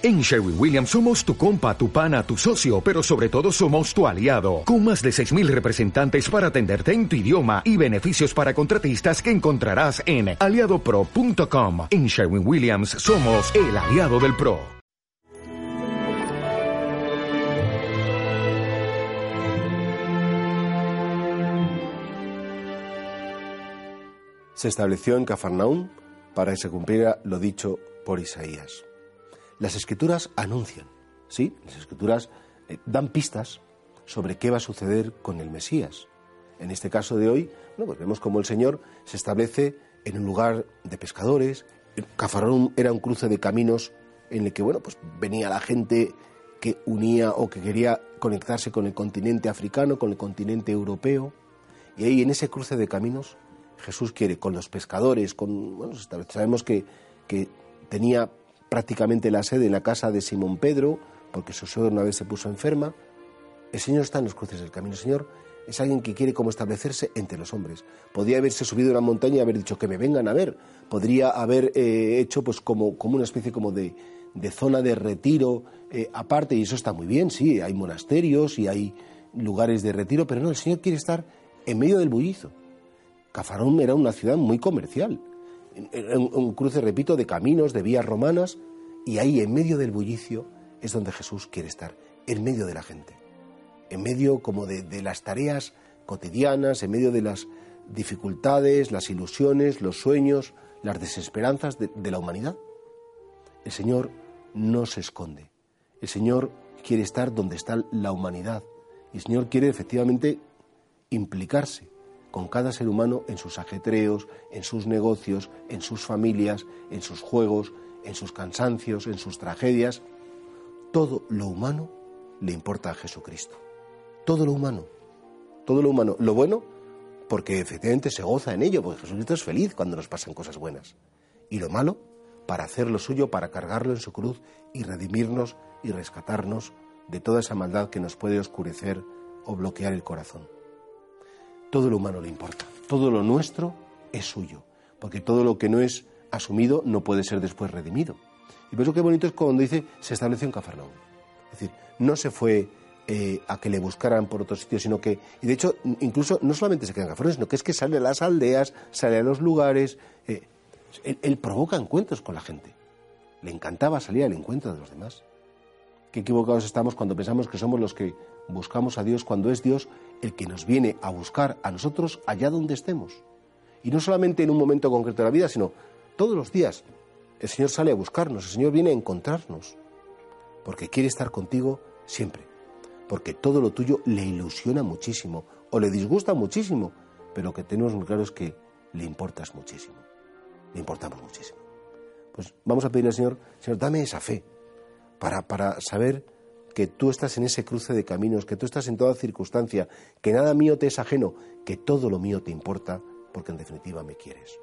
En Sherwin Williams somos tu compa, tu pana, tu socio, pero sobre todo somos tu aliado, con más de 6.000 representantes para atenderte en tu idioma y beneficios para contratistas que encontrarás en aliadopro.com. En Sherwin Williams somos el aliado del PRO. Se estableció en Cafarnaún para que se cumpliera lo dicho por Isaías. Las escrituras anuncian, ¿sí? Las escrituras eh, dan pistas sobre qué va a suceder con el Mesías. En este caso de hoy, pues vemos cómo el Señor se establece en un lugar de pescadores. Cafarón era un cruce de caminos en el que, bueno, pues venía la gente que unía o que quería conectarse con el continente africano, con el continente europeo. Y ahí en ese cruce de caminos Jesús quiere con los pescadores, con bueno, sabemos que, que tenía prácticamente la sede en la casa de Simón Pedro, porque su suegro una vez se puso enferma. El Señor está en los cruces del camino. El Señor es alguien que quiere como establecerse entre los hombres. Podría haberse subido a una montaña y haber dicho que me vengan a ver. Podría haber eh, hecho pues como, como una especie como de, de zona de retiro eh, aparte, y eso está muy bien, sí, hay monasterios y hay lugares de retiro, pero no, el Señor quiere estar en medio del bullizo. Cafarón era una ciudad muy comercial un, cruce, repito, de caminos, de vías romanas, y ahí en medio del bullicio es donde Jesús quiere estar, en medio de la gente, en medio como de, las tareas cotidianas, en medio de las dificultades, las ilusiones, los sueños, las desesperanzas de, la humanidad. El Señor no se esconde, el Señor quiere estar donde está la humanidad, el Señor quiere efectivamente implicarse con cada ser humano en sus ajetreos, en sus negocios, en sus familias, en sus juegos, en sus cansancios, en sus tragedias. Todo lo humano le importa a Jesucristo. Todo lo humano. Todo lo humano. Lo bueno, porque efectivamente se goza en ello, porque Jesucristo es feliz cuando nos pasan cosas buenas. Y lo malo, para hacer lo suyo, para cargarlo en su cruz y redimirnos y rescatarnos de toda esa maldad que nos puede oscurecer o bloquear el corazón todo lo humano le importa, todo lo nuestro es suyo, porque todo lo que no es asumido no puede ser después redimido. Y por eso qué bonito es cuando dice se estableció en Cafarnaúm. Es decir, no se fue eh, a que le buscaran por otro sitio, sino que, y de hecho, incluso no solamente se queda en Cafarnaúm, sino que es que sale a las aldeas, sale a los lugares, eh, él provoca encuentros con la gente. Le encantaba salir al encuentro de los demás. Qué equivocados estamos cuando pensamos que somos los que buscamos a Dios cuando es Dios el que nos viene a buscar a nosotros allá donde estemos. Y no solamente en un momento concreto de la vida, sino todos los días. El Señor sale a buscarnos, el Señor viene a encontrarnos, porque quiere estar contigo siempre, porque todo lo tuyo le ilusiona muchísimo o le disgusta muchísimo, pero lo que tenemos muy claro es que le importas muchísimo, le importamos muchísimo. Pues vamos a pedirle al Señor, Señor, dame esa fe, para, saber que tú estás en ese cruce de caminos, que tú estás en toda circunstancia, que nada mío te es ajeno, que todo lo mío te importa, porque en definitiva me quieres.